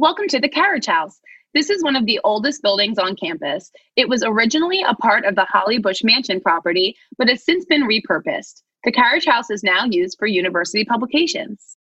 Welcome to the Carriage House. This is one of the oldest buildings on campus. It was originally a part of the Hollybush Mansion property, but has since been repurposed. The Carriage House is now used for university publications.